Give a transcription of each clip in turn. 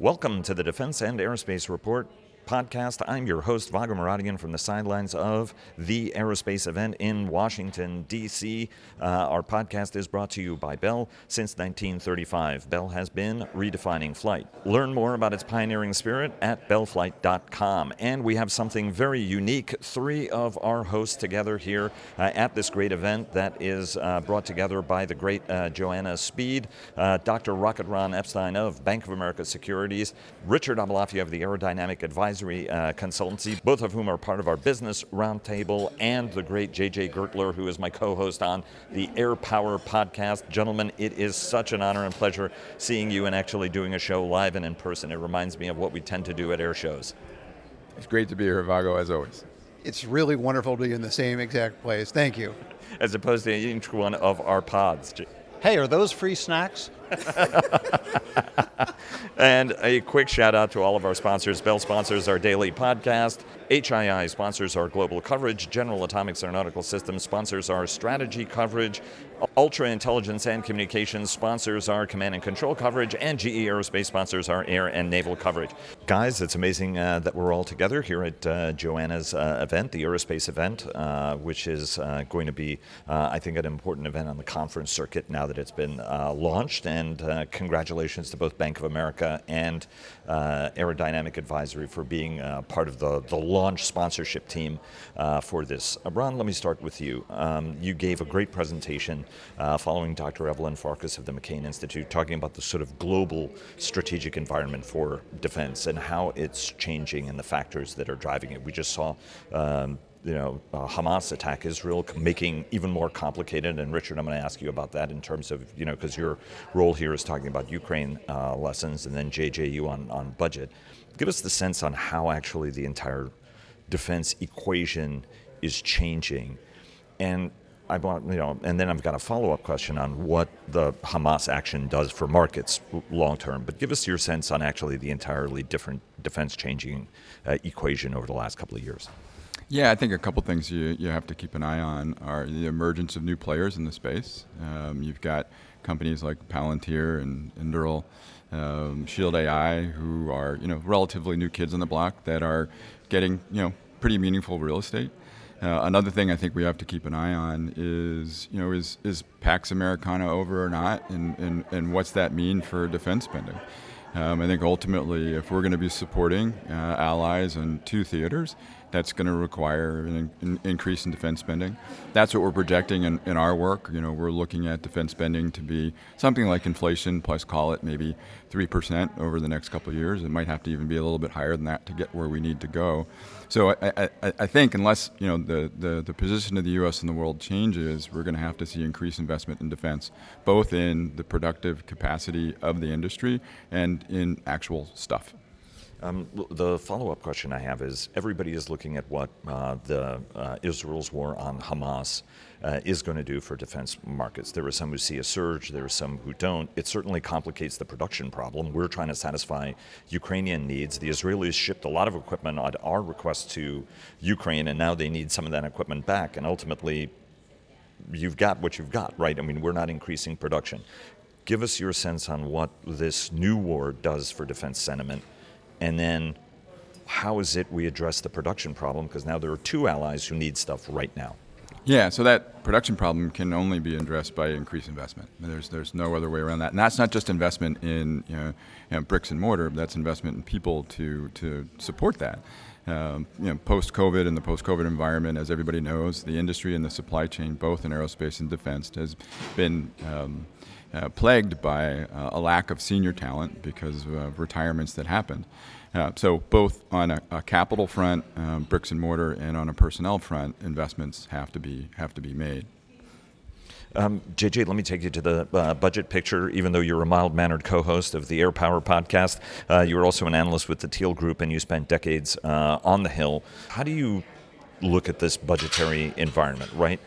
Welcome to the Defense and Aerospace Report podcast. I'm your host, Vago Muradian, from the sidelines of the aerospace event in Washington, D.C. Uh, our podcast is brought to you by Bell since 1935. Bell has been redefining flight. Learn more about its pioneering spirit at bellflight.com. And we have something very unique three of our hosts together here uh, at this great event that is uh, brought together by the great uh, Joanna Speed, uh, Dr. Rocket Ron Epstein of Bank of America Securities, Richard Aboulafia of the Aerodynamic Advisory advisory uh, consultancy, both of whom are part of our business roundtable, and the great JJ Gertler, who is my co host on the Air Power podcast. Gentlemen, it is such an honor and pleasure seeing you and actually doing a show live and in person. It reminds me of what we tend to do at air shows. It's great to be here, Vago, as always. It's really wonderful to be in the same exact place. Thank you. As opposed to each one of our pods. Hey, are those free snacks? and a quick shout out to all of our sponsors. Bell sponsors our daily podcast. HII sponsors our global coverage. General Atomics Aeronautical Systems sponsors our strategy coverage. Ultra Intelligence and Communications sponsors our command and control coverage. And GE Aerospace sponsors our air and naval coverage. Guys, it's amazing uh, that we're all together here at uh, Joanna's uh, event, the aerospace event, uh, which is uh, going to be, uh, I think, an important event on the conference circuit now that it's been launched. And congratulations to both Bank of America and Aerodynamic Advisory for being part of the, the launch sponsorship team uh, for this. Uh, Ron, let me start with you. Um, you gave a great presentation uh, following Dr. Evelyn Farkas of the McCain Institute, talking about the sort of global strategic environment for defense and how it's changing and the factors that are driving it. We just saw um, you know, uh, Hamas attack Israel, making even more complicated. And Richard, I'm going to ask you about that in terms of, you know, because your role here is talking about Ukraine uh, lessons, and then JJU on, on budget. Give us the sense on how actually the entire defense equation is changing. And I want, you know, and then I've got a follow up question on what the Hamas action does for markets long term. But give us your sense on actually the entirely different defense changing uh, equation over the last couple of years. Yeah, I think a couple things you, you have to keep an eye on are the emergence of new players in the space. Um, you've got companies like Palantir and Anduril, um, Shield AI, who are you know relatively new kids on the block that are getting you know pretty meaningful real estate. Uh, another thing I think we have to keep an eye on is, you know, is, is Pax Americana over or not, and, and, and what's that mean for defense spending? Um, I think ultimately, if we're going to be supporting uh, allies and two theaters, that's going to require an, an, increase in defense spending. That's what we're projecting in, in our work. You know, we're looking at defense spending to be something like inflation plus call it maybe three percent over the next couple of years. It might have to even be a little bit higher than that to get where we need to go. So I, I, I think unless you know the, the, the position of the U.S. in the world changes, we're going to have to see increased investment in defense, both in the productive capacity of the industry and in actual stuff. Um, the follow-up question I have is: Everybody is looking at what uh, the uh, Israel's war on Hamas uh, is going to do for defense markets. There are some who see a surge. There are some who don't. It certainly complicates the production problem. We're trying to satisfy Ukrainian needs. The Israelis shipped a lot of equipment at our request to Ukraine, and now they need some of that equipment back. And ultimately, you've got what you've got, right? I mean, we're not increasing production. Give us your sense on what this new war does for defense sentiment and then how is it we address the production problem? Because now there are two allies who need stuff right now. Yeah, so that production problem can only be addressed by increased investment. There's there's no other way around that, and that's not just investment in you know, you know bricks and mortar. That's investment in people to to support that. Um, you know, post COVID and the post COVID environment, as everybody knows, the industry and the supply chain, both in aerospace and defense, has been um, uh, plagued by uh, a lack of senior talent because of retirements that happened. Uh, so both on a, a capital front, um, bricks and mortar, and on a personnel front, investments have to be have to be made. Um, JJ, let me take you to the uh, budget picture. Even though you're a mild mannered co host of the Air Power podcast, uh, you were also an analyst with the Teal Group and you spent decades uh, on the Hill. How do you look at this budgetary environment, right?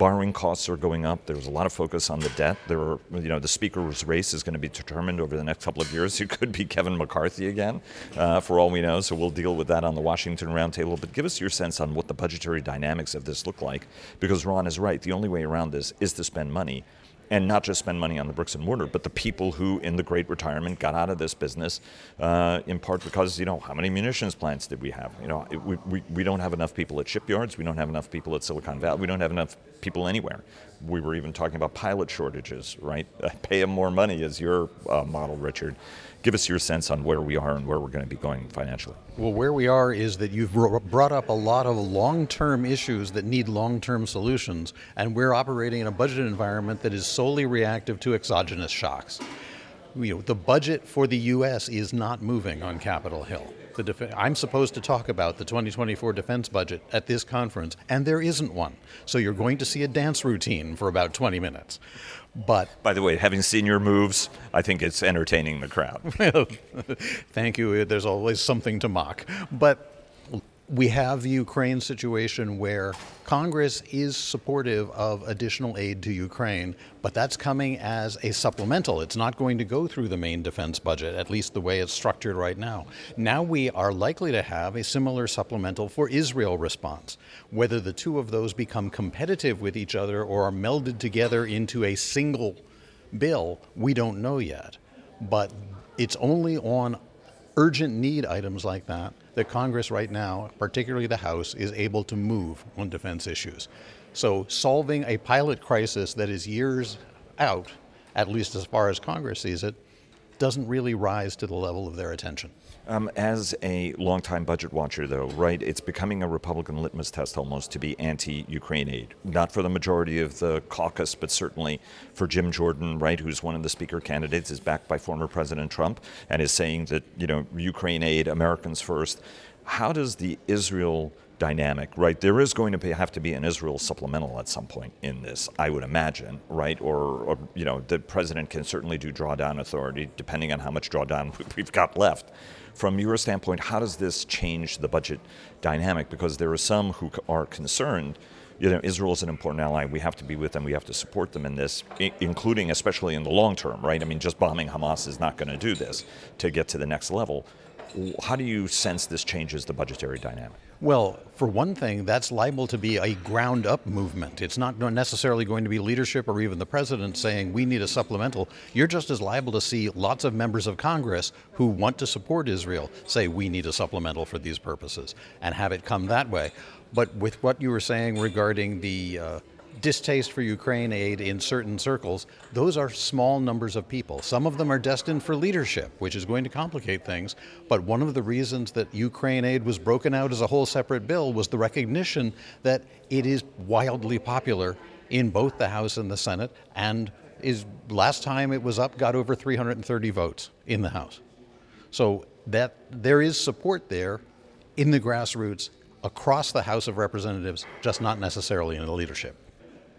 borrowing costs are going up. There's a lot of focus on the debt. There are, you know, the speaker's race is going to be determined over the next couple of years. It could be Kevin McCarthy again, uh, for all we know. So we'll deal with that on the Washington Roundtable. But give us your sense on what the budgetary dynamics of this look like, because Ron is right. The only way around this is to spend money. And not just spend money on the bricks and mortar, but the people who, in the great retirement, got out of this business uh, in part because, you know, how many munitions plants did we have? You know, it, we, we, we don't have enough people at shipyards, we don't have enough people at Silicon Valley, we don't have enough people anywhere. We were even talking about pilot shortages, right? Pay them more money is your uh, model, Richard give us your sense on where we are and where we're going to be going financially. Well, where we are is that you've brought up a lot of long term issues that need long term solutions, and we're operating in a budget environment that is solely reactive to exogenous shocks. You know, the budget for the U.S. is not moving on Capitol Hill. Def- I'm supposed to talk about the 2024 defense budget at this conference, and there isn't one. So you're going to see a dance routine for about 20 minutes. But by the way, having seen your moves, I think it's entertaining the crowd. Thank you. There's always something to mock. But we have the Ukraine situation where Congress is supportive of additional aid to Ukraine, but that's coming as a supplemental. It's not going to go through the main defense budget, at least the way it's structured right now. Now we are likely to have a similar supplemental for Israel response. Whether the two of those become competitive with each other or are melded together into a single bill, we don't know yet. But it's only on urgent need items like that that Congress right now, particularly the House, is able to move on defense issues. So solving a pilot crisis that is years out, at least as far as Congress sees it, doesn't really rise to the level of their attention. Um, as a longtime budget watcher, though, right, it's becoming a Republican litmus test almost to be anti Ukraine aid. Not for the majority of the caucus, but certainly for Jim Jordan, right, who's one of the speaker candidates, is backed by former President Trump and is saying that, you know, Ukraine aid, Americans first. How does the Israel dynamic, right? There is going to be, have to be an Israel supplemental at some point in this, I would imagine, right? Or, or, you know, the president can certainly do drawdown authority depending on how much drawdown we've got left. From your standpoint, how does this change the budget dynamic? Because there are some who are concerned. You know, Israel is an important ally. We have to be with them. We have to support them in this, including especially in the long term, right? I mean, just bombing Hamas is not going to do this to get to the next level. How do you sense this changes the budgetary dynamic? Well, for one thing, that's liable to be a ground up movement. It's not necessarily going to be leadership or even the president saying we need a supplemental. You're just as liable to see lots of members of Congress who want to support Israel say we need a supplemental for these purposes and have it come that way. But with what you were saying regarding the uh, distaste for Ukraine aid in certain circles, those are small numbers of people. Some of them are destined for leadership, which is going to complicate things. But one of the reasons that Ukraine aid was broken out as a whole separate bill was the recognition that it is wildly popular in both the House and the Senate, and is last time it was up got over 330 votes in the House. So that there is support there in the grassroots across the House of Representatives, just not necessarily in the leadership.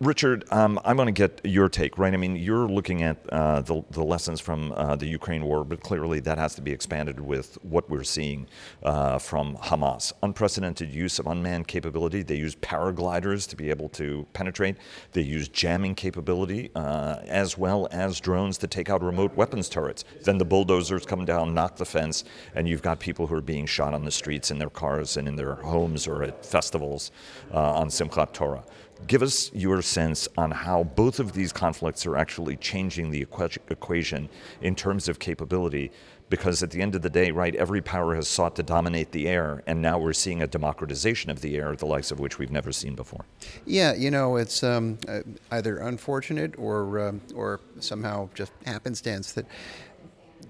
Richard, um, I want to get your take, right? I mean, you're looking at uh, the, the, lessons from uh, the Ukraine war, but clearly that has to be expanded with what we're seeing uh, from Hamas. Unprecedented use of unmanned capability. They use paragliders to be able to penetrate, they use jamming capability, uh, as well as drones to take out remote weapons turrets. Then the bulldozers come down, knock the fence, and you've got people who are being shot on the streets in their cars and in their homes or at festivals uh, on Simchat Torah. Give us your sense on how both of these conflicts are actually changing the equation in terms of capability. Because at the end of the day, right, every power has sought to dominate the air, and now we're seeing a democratization of the air, the likes of which we've never seen before. Yeah, you know, it's um, uh, either unfortunate or um, or somehow just happenstance that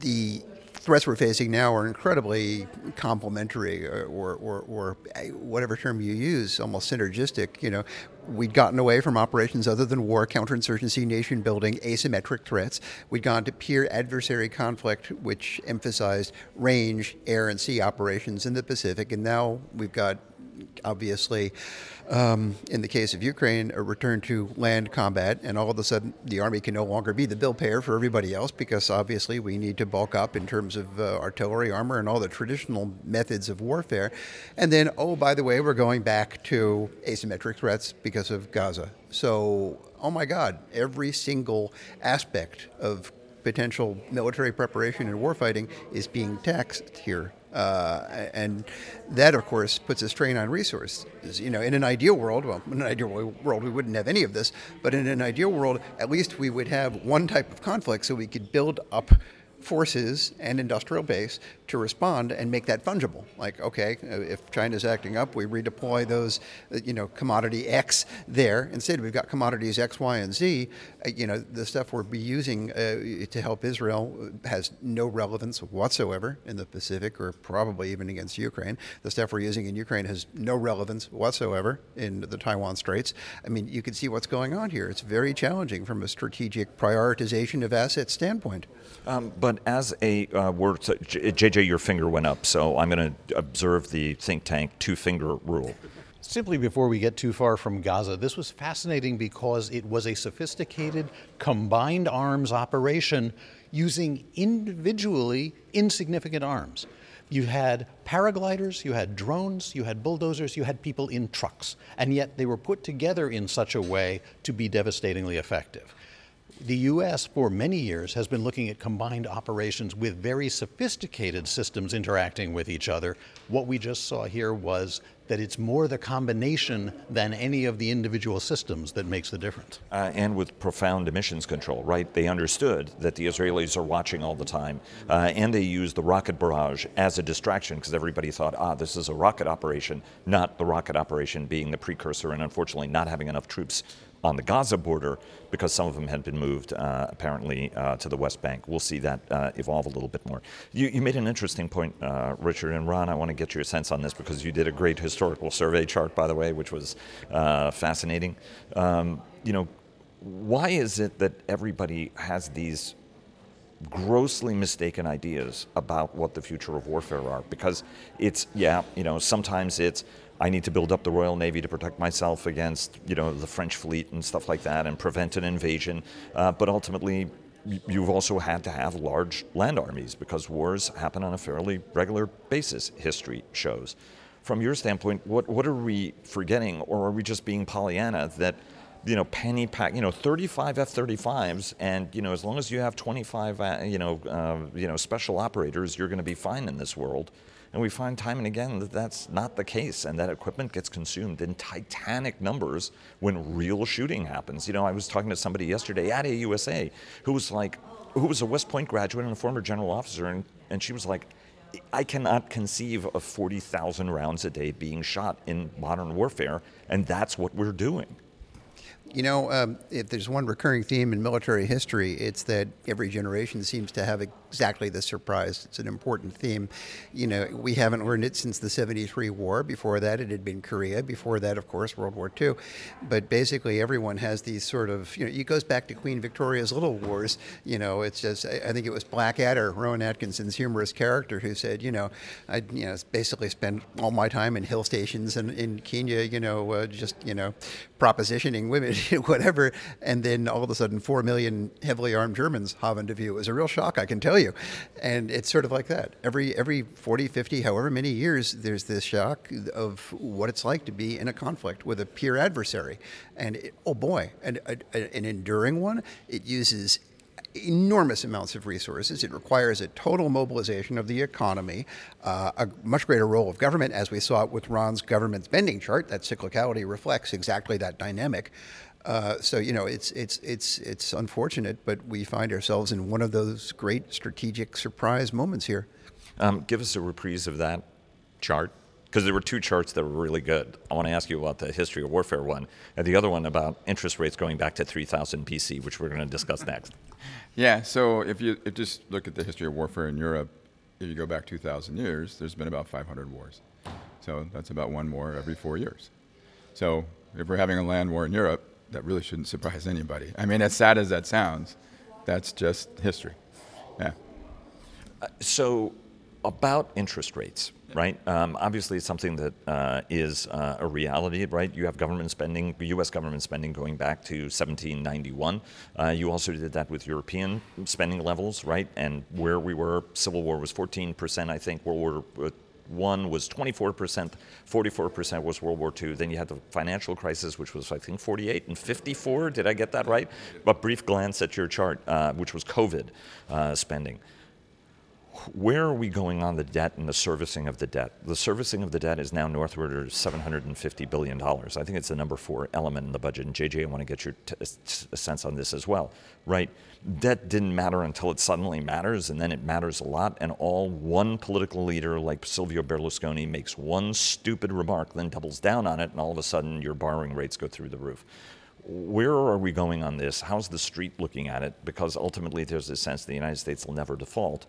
the threats we're facing now are incredibly complementary uh, or, or, or, or, whatever term you use, almost synergistic. You know, we'd gotten away from operations other than war, counterinsurgency, nation building, asymmetric threats. We'd gone to peer adversary conflict, which emphasized range, air, and sea operations in the Pacific. And now we've got obviously, um, in the case of Ukraine, a return to land combat, and all of a sudden the Army can no longer be the bill payer for everybody else because obviously we need to bulk up in terms of uh, artillery, armor, and all the traditional methods of warfare. And then, oh, by the way, we're going back to asymmetric threats because of Gaza. So, oh my God, every single aspect of potential military preparation and warfighting is being taxed here. Uh, and that, of course, puts a strain on resources. You know, in an ideal world, well, in an ideal world, we wouldn't have any of this, but in an ideal world, at least we would have one type of conflict so we could build up forces and industrial base to respond and make that fungible. Like, okay, if China's acting up, we redeploy those, you know, commodity X there. Instead, we've got commodities X, Y, and Z. Uh, you know, the stuff we're using uh, to help Israel has no relevance whatsoever in the Pacific or probably even against Ukraine. The stuff we're using in Ukraine has no relevance whatsoever in the Taiwan Straits. I mean, you can see what's going on here. It's very challenging from a strategic prioritization of assets standpoint. Um, but as a uh, word, JJ, your finger went up, so I'm going to observe the think tank two finger rule. Simply before we get too far from Gaza, this was fascinating because it was a sophisticated combined arms operation using individually insignificant arms. You had paragliders, you had drones, you had bulldozers, you had people in trucks, and yet they were put together in such a way to be devastatingly effective. The U.S., for many years, has been looking at combined operations with very sophisticated systems interacting with each other. What we just saw here was that it's more the combination than any of the individual systems that makes the difference. Uh, and with profound emissions control, right? They understood that the Israelis are watching all the time, uh, and they used the rocket barrage as a distraction because everybody thought, ah, this is a rocket operation, not the rocket operation being the precursor, and unfortunately not having enough troops on the Gaza border because some of them had been moved uh, apparently uh, to the West Bank. We'll see that uh, evolve a little bit more. You, you made an interesting point, uh, Richard and Ron. I want to get your sense on this because you did a great historical survey chart, by the way, which was uh, fascinating. Um, you know, why is it that everybody has these grossly mistaken ideas about what the future of warfare are because it's yeah you know sometimes it's I need to build up the Royal Navy to protect myself against, you know, the French fleet and stuff like that, and prevent an invasion. Uh, but ultimately, you've also had to have large land armies because wars happen on a fairly regular basis. History shows. From your standpoint, what what are we forgetting, or are we just being Pollyanna that? you know, penny pack, you know, 35 F-35s, and you know, as long as you have 25, uh, you know, uh, you know, special operators, you're going to be fine in this world. And we find time and again that that's not the case, and that equipment gets consumed in titanic numbers when real shooting happens. You know, I was talking to somebody yesterday at AUSA who was like, who was a West Point graduate and a former general officer, and, and she was like, I cannot conceive of 40,000 rounds a day being shot in modern warfare, and that's what we're doing. You know, um, if there's one recurring theme in military history, it's that every generation seems to have exactly the surprise. It's an important theme. You know, we haven't learned it since the 73 war. Before that, it had been Korea. Before that, of course, World War II. But basically, everyone has these sort of, you know, it goes back to Queen Victoria's Little Wars. You know, it's just, I think it was Blackadder, Rowan Atkinson's humorous character, who said, you know, I, you know, basically spend all my time in hill stations and in Kenya, you know, uh, just, you know, propositioning women. whatever, and then all of a sudden, four million heavily armed Germans hove into view. It was a real shock, I can tell you. And it's sort of like that. Every every 40, 50, however many years, there's this shock of what it's like to be in a conflict with a peer adversary. And it, oh boy, an, a, an enduring one. It uses enormous amounts of resources. It requires a total mobilization of the economy, uh, a much greater role of government, as we saw with Ron's government spending chart. That cyclicality reflects exactly that dynamic. Uh, so you know it's it's it's it's unfortunate, but we find ourselves in one of those great strategic surprise moments here. Um, give us a reprise of that chart because there were two charts that were really good. I want to ask you about the history of warfare one, and the other one about interest rates going back to 3000 BC, which we're going to discuss next. Yeah. So if you if just look at the history of warfare in Europe, if you go back 2,000 years, there's been about 500 wars. So that's about one war every four years. So if we're having a land war in Europe, that really shouldn't surprise anybody. I mean, as sad as that sounds, that's just history. Yeah. Uh, so, about interest rates, right? Um, obviously, it's something that uh, is uh, a reality, right? You have government spending, U.S. government spending going back to 1791. Uh, you also did that with European spending levels, right? And where we were, Civil War was 14%, I think. World War One was 24%, 44% was World War II. Then you had the financial crisis, which was, I think, 48 and 54. Did I get that right? A brief glance at your chart, uh, which was COVID uh, spending where are we going on the debt and the servicing of the debt? The servicing of the debt is now northward of $750 billion. I think it's the number four element in the budget. And JJ, I want to get your sense on this as well, right? Debt didn't matter until it suddenly matters, and then it matters a lot. And all one political leader like Silvio Berlusconi makes one stupid remark, then doubles down on it, and all of a sudden your borrowing rates go through the roof where are we going on this? How's the street looking at it? Because ultimately, there's a sense the United States will never default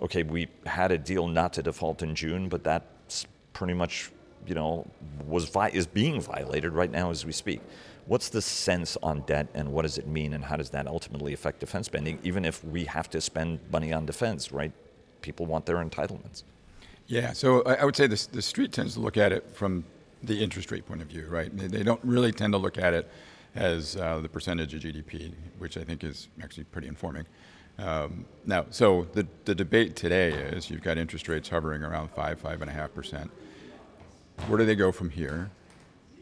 okay, we had a deal not to default in June, but that's pretty much, you know, was vi- is being violated right now as we speak. What's the sense on debt and what does it mean and how does that ultimately affect defense spending, even if we have to spend money on defense, right? People want their entitlements. Yeah, so I would say this, the street tends to look at it from the interest rate point of view, right? They, they don't really tend to look at it as uh, the percentage of GDP, which I think is actually pretty informing. Um, now, so the, the debate today is you've got interest rates hovering around five, five and a half percent. Where do they go from here?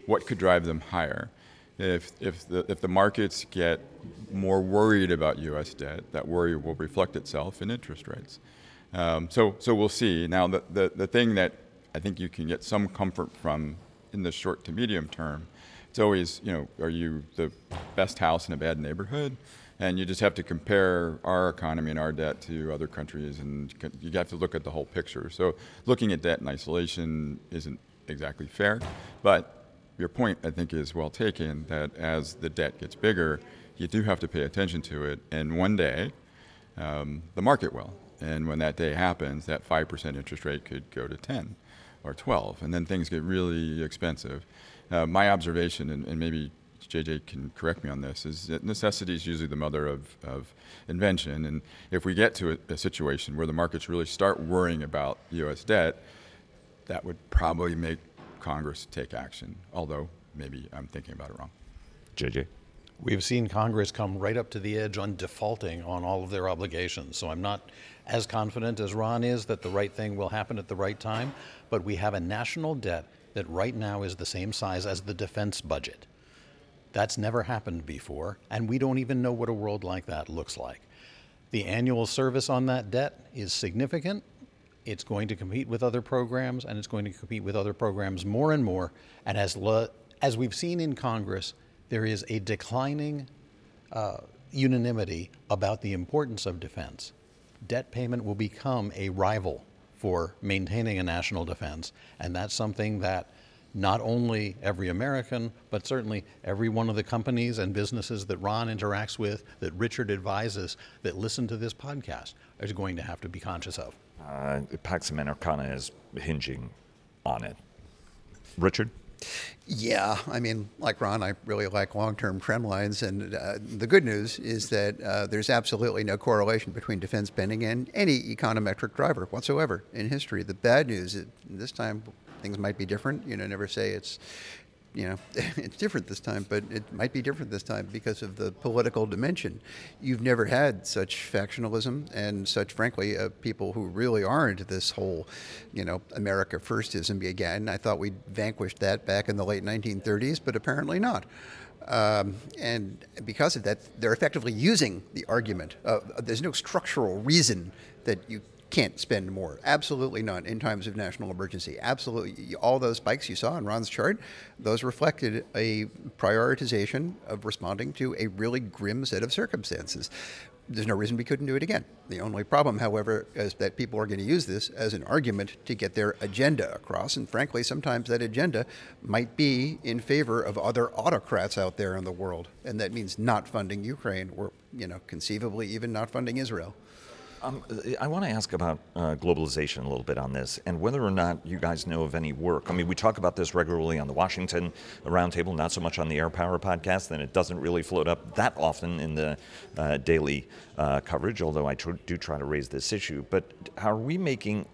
What could drive them higher? If, if, the, if the markets get more worried about U.S. debt, that worry will reflect itself in interest rates. Um, so, so we'll see. Now, the, the, the thing that I think you can get some comfort from in the short to medium term, it's always, you know, are you the best house in a bad neighborhood? And you just have to compare our economy and our debt to other countries, and you have to look at the whole picture. So, looking at debt in isolation isn't exactly fair, but your point, I think, is well taken that as the debt gets bigger, you do have to pay attention to it, and one day, um, the market will. And when that day happens, that 5% interest rate could go to 10 or 12, and then things get really expensive. Uh, my observation, and, and maybe JJ can correct me on this, is that necessity is usually the mother of, of invention. And if we get to a, a, situation where the markets really start worrying about U.S. debt, that would probably make Congress take action, although maybe I'm thinking about it wrong. JJ? We've seen Congress come right up to the edge on defaulting on all of their obligations. So I'm not as confident as Ron is that the right thing will happen at the right time, but we have a national debt that right now is the same size as the defense budget. That's never happened before, and we don't even know what a world like that looks like. The annual service on that debt is significant. It's going to compete with other programs, and it's going to compete with other programs more and more. And as, as we've seen in Congress, there is a declining uh, unanimity about the importance of defense. Debt payment will become a rival for maintaining a national defense, and that's something that not only every American, but certainly every one of the companies and businesses that Ron interacts with, that Richard advises, that listen to this podcast, is going to have to be conscious of. Uh, Pax Americana is hinging on it. Richard? Yeah, I mean, like Ron, I really like long-term trend lines, and uh, the good news is that uh, there's absolutely no correlation between defense spending and any econometric driver whatsoever in history. The bad news is this time things might be different. You know, never say it's you know, it's different this time, but it might be different this time because of the political dimension. You've never had such factionalism and such, frankly, uh, people who really are into this whole, you know, America firstism again. I thought we'd vanquished that back in the late 1930s, but apparently not. Um, and because of that, they're effectively using the argument. Uh, there's no structural reason that you can't spend more. Absolutely not in times of national emergency. Absolutely. All those spikes you saw in Ron's chart, those reflected a prioritization of responding to a really grim set of circumstances. There's no reason we couldn't do it again. The only problem, however, is that people are going to use this as an argument to get their agenda across. And frankly, sometimes that agenda might be in favor of other autocrats out there in the world. And that means not funding Ukraine or, you know, conceivably even not funding Israel. Um, I want to ask about uh, globalization a little bit on this and whether or not you guys know of any work. I mean, we talk about this regularly on the Washington Roundtable, not so much on the Air Power podcast, and it doesn't really float up that often in the uh, daily uh, coverage, although I tr- do try to raise this issue. But how are we making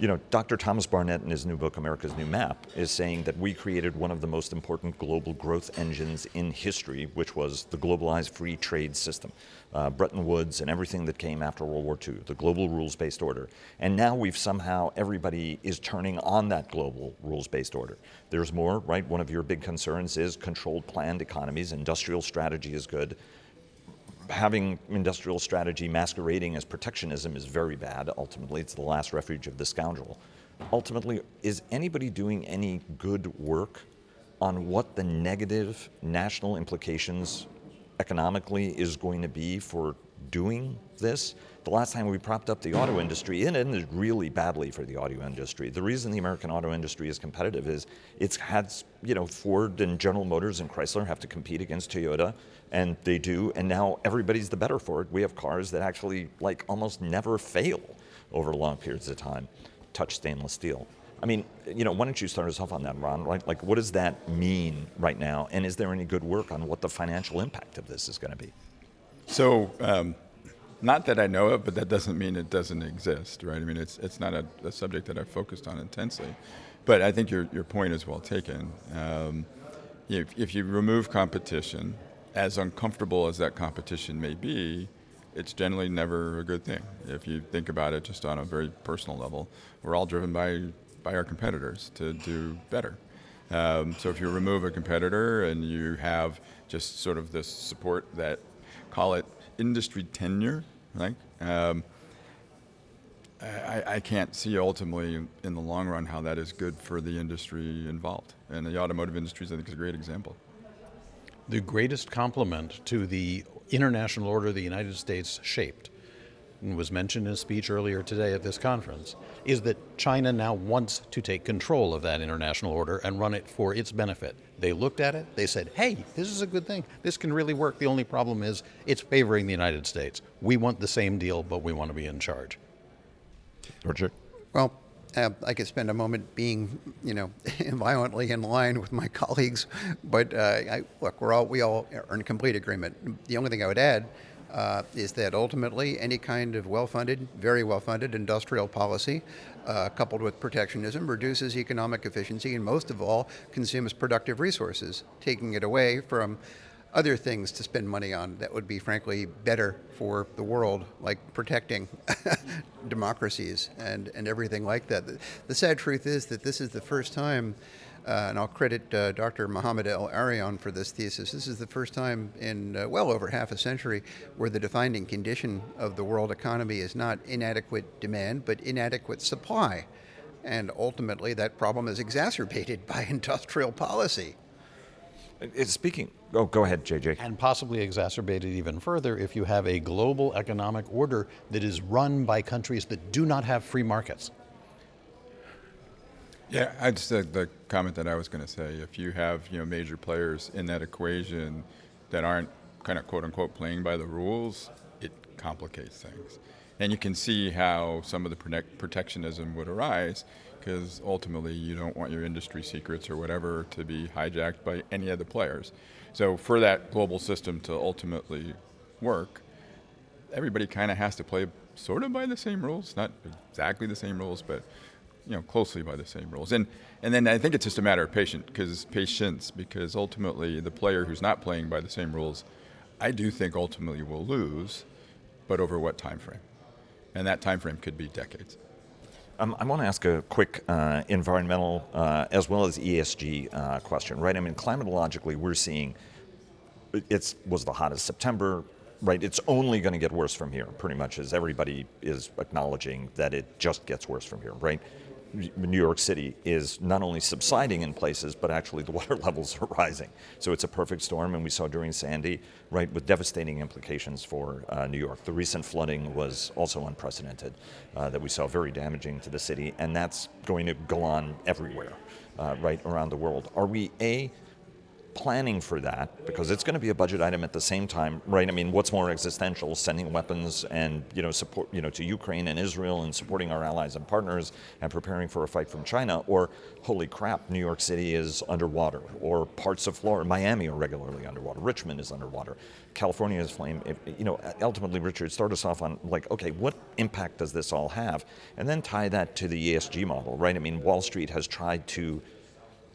you know, Dr. Thomas Barnett in his new book, America's New Map, is saying that we created one of the most important global growth engines in history, which was the globalized free trade system. Uh, Bretton Woods and everything that came after World War II, the global rules based order. And now we've somehow, everybody is turning on that global rules based order. There's more, right? One of your big concerns is controlled planned economies. Industrial strategy is good having industrial strategy masquerading as protectionism is very bad. Ultimately, it's the last refuge of the scoundrel. Ultimately, is anybody doing any good work on what the negative national implications economically is going to be for doing this? The last time we propped up the auto industry, it ended really badly for the auto industry. The reason the American auto industry is competitive is it's had, you know, Ford and General Motors and Chrysler have to compete against Toyota, and they do, and now everybody's the better for it. We have cars that actually, like, almost never fail over long periods of time. Touch stainless steel. I mean, you know, why don't you start us off on that, Ron? Like, like, what does that mean right now? And is there any good work on what the financial impact of this is going to be? So, um, not that I know of, but that doesn't mean it doesn't exist, right? I mean, it's it's not a, a subject that I've focused on intensely, but I think your your point is well taken. Um, if, if you remove competition, as uncomfortable as that competition may be, it's generally never a good thing. If you think about it just on a very personal level, we're all driven by by our competitors to do better. Um, so if you remove a competitor and you have just sort of this support that call it industry tenure, right? Um, I, I, can't see ultimately in the long run how that is good for the industry involved. And the automotive industry, I think, is a great example. The greatest compliment to the international order the United States shaped and was mentioned in a speech earlier today at this conference, is that China now wants to take control of that international order and run it for its benefit. They looked at it, they said, hey, this is a good thing. This can really work. The only problem is it's favoring the United States. We want the same deal, but we want to be in charge. Richard? Well, uh, I could spend a moment being, you know, violently in line with my colleagues, but uh, I, look, we're all we all are in complete agreement. The only thing I would add uh, is that ultimately any kind of well-funded, very well-funded industrial policy, uh, coupled with protectionism, reduces economic efficiency and most of all consumes productive resources, taking it away from other things to spend money on that would be frankly better for the world, like protecting democracies and, and everything like that. The, the sad truth is that this is the first time uh, and I'll credit uh, Dr. Mohamed El-Erian for this thesis. This is the first time in uh, well over half a century where the defining condition of the world economy is not inadequate demand, but inadequate supply. And ultimately, that problem is exacerbated by industrial policy. It's speaking, oh, go ahead, JJ. And possibly exacerbated even further if you have a global economic order that is run by countries that do not have free markets. Yeah, I just uh, the comment that I was going to say. If you have you know major players in that equation that aren't kind of quote unquote playing by the rules, it complicates things, and you can see how some of the protectionism would arise because ultimately you don't want your industry secrets or whatever to be hijacked by any of the players. So for that global system to ultimately work, everybody kind of has to play sort of by the same rules, not exactly the same rules, but you know closely by the same rules. And and then I think it's just a matter of patience because patience because ultimately the player who's not playing by the same rules, I do think ultimately will lose, but over what time frame? And that time frame could be decades. Um, I want to ask a quick uh, environmental uh, as well as ESG uh, question, right? I mean, climatologically, we're seeing it was the hottest September, right? It's only going to get worse from here, pretty much, as everybody is acknowledging that it just gets worse from here, right? New York City is not only subsiding in places, but actually the water levels are rising. So it's a perfect storm, and we saw during Sandy, right, with devastating implications for uh, New York. The recent flooding was also unprecedented, uh, that we saw very damaging to the city, and that's going to go on everywhere, uh, right, around the world. Are we, A, planning for that because it's going to be a budget item at the same time, right? I mean, what's more existential, sending weapons and you know support you know to Ukraine and Israel and supporting our allies and partners and preparing for a fight from China, or holy crap, New York City is underwater, or parts of Florida, Miami are regularly underwater, Richmond is underwater, California is flame. You know, ultimately, Richard, start us off on like, okay, what impact does this all have, and then tie that to the ESG model, right? I mean, Wall Street has tried to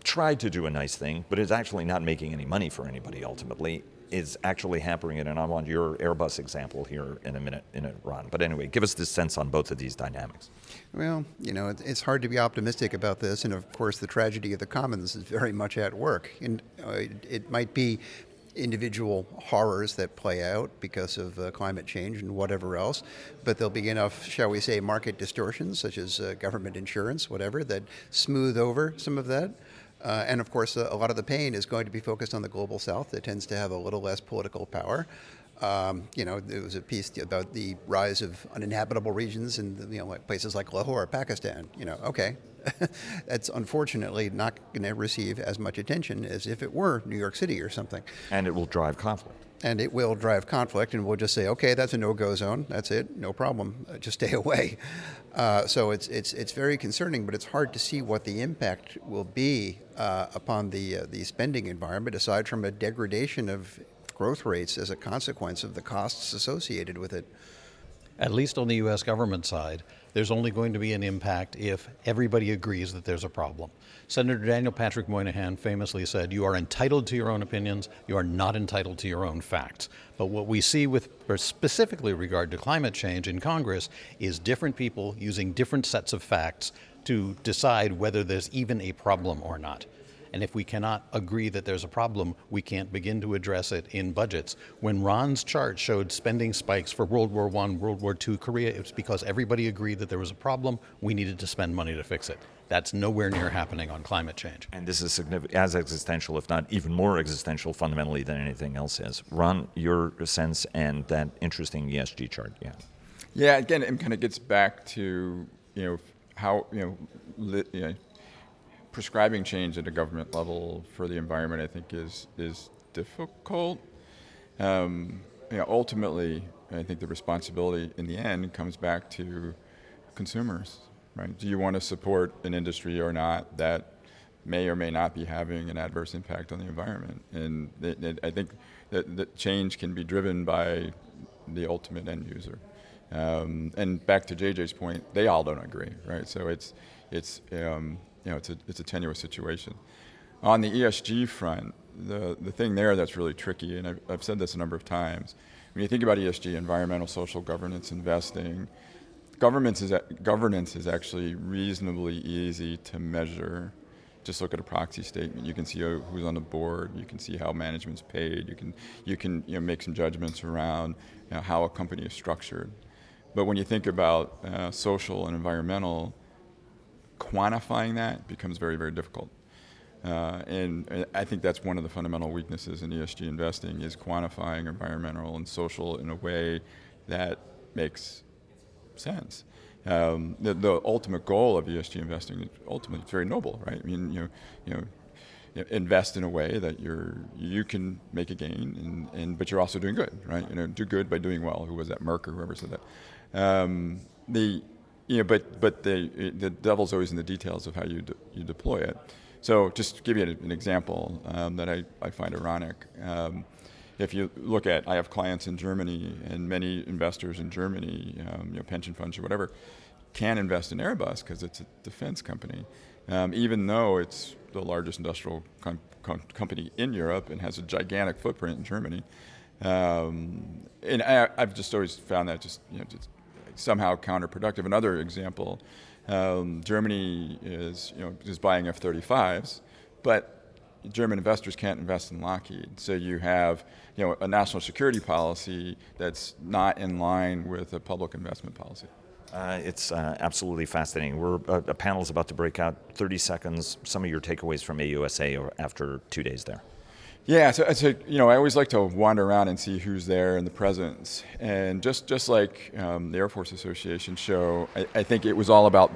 tried to do a nice thing, but is actually not making any money for anybody ultimately, is actually hampering it. And I want your Airbus example here in a minute, in a run. But anyway, give us this sense on both of these dynamics. Well, you know, it's hard to be optimistic about this, and of course, the tragedy of the commons is very much at work. And uh, it, might be individual horrors that play out because of uh, climate change and whatever else, but there'll be enough, shall we say, market distortions, such as uh, government insurance, whatever, that smooth over some of that. Uh, and of course, a, a, lot of the pain is going to be focused on the global south that tends to have a little less political power. Um, you know, there was a piece about the rise of uninhabitable regions in you know like places like Lahore, Pakistan. You know, okay, that's unfortunately not going to receive as much attention as if it were New York City or something. And it will drive conflict and it will drive conflict, and we'll just say, okay, that's a no-go zone. That's it, no problem. Uh, just stay away. Uh, so it's it's it's very concerning, but it's hard to see what the impact will be uh, upon the uh, the spending environment, aside from a degradation of growth rates as a consequence of the costs associated with it. At least on the U.S. government side, there's only going to be an impact if everybody agrees that there's a problem. Senator Daniel Patrick Moynihan famously said, You are entitled to your own opinions, you are not entitled to your own facts. But what we see with specifically regard to climate change in Congress is different people using different sets of facts to decide whether there's even a problem or not. And if we cannot agree that there's a problem, we can't begin to address it in budgets. When Ron's chart showed spending spikes for World War I, World War II, Korea, it's because everybody agreed that there was a problem. We needed to spend money to fix it. That's nowhere near happening on climate change. And this is as existential, if not even more existential, fundamentally than anything else is. Ron, your sense and that interesting ESG chart, yeah. Yeah, again, it kind of gets back to you know how you know, li, you know prescribing change at a government level for the environment, I think, is is difficult. Um, you know, ultimately, I think the responsibility in the end comes back to consumers. Right? Do you want to support an industry or not that may or may not be having an adverse impact on the environment? And it, it, I think that, that change can be driven by the ultimate end user. Um, and back to JJ's point, they all don't agree, right? So it's it's um, you know, it's a, it's a tenuous situation. On the ESG front, the, the thing there that's really tricky, and I've, I've said this a number of times, when you think about ESG, environmental, social governance, investing, governance is, governance is actually reasonably easy to measure. Just look at a proxy statement. You can see who's on the board. You can see how management's paid. You can, you can you know, make some judgments around you know, how a company is structured. But when you think about uh, social and environmental, quantifying that becomes very, very difficult. Uh, and I think that's one of the fundamental weaknesses in ESG investing is quantifying environmental and social in a way that makes sense. Um, the, the, ultimate goal of ESG investing is ultimately it's very noble, right? I mean, you know, you know, invest in a way that you're you can make a gain, and, and but you're also doing good, right? You know, do good by doing well. Who was that? Merck or whoever said that. Um, the you know, but but the the devil's always in the details of how you de- you deploy it. So just to give you an example um, that I, I find ironic. Um, if you look at, I have clients in Germany, and many investors in Germany, um, you know, pension funds or whatever, can invest in Airbus because it's a defense company, um, even though it's the largest industrial com- com- company in Europe and has a gigantic footprint in Germany. Um, and I, have just always found that just, you know, just somehow counterproductive. Another example, um, Germany is you know is buying F-35s, but German investors can't invest in Lockheed. So you have you know a national security policy that's not in line with a public investment policy. Uh, it's uh, absolutely fascinating. We're uh, a panel is about to break out. Thirty seconds. Some of your takeaways from AUSA after two days there. Yeah, so, so, you know, I always like to wander around and see who's there in the presence, and just just like um, the Air Force Association show, I, I, think it was all about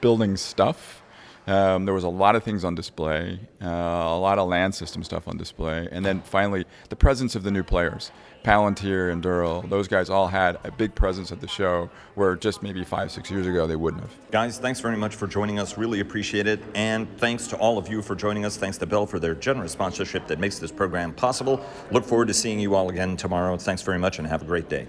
building stuff. Um, there was a lot of things on display, uh, a lot of land system stuff on display, and then finally the presence of the new players. Palantir and Anduril, those guys all had a big presence at the show where just maybe five, six years ago they wouldn't have. Guys, thanks very much for joining us. Really appreciate it. And thanks to all of you for joining us. Thanks to Bell for their generous sponsorship that makes this program possible. Look forward to seeing you all again tomorrow. Thanks very much and have a great day.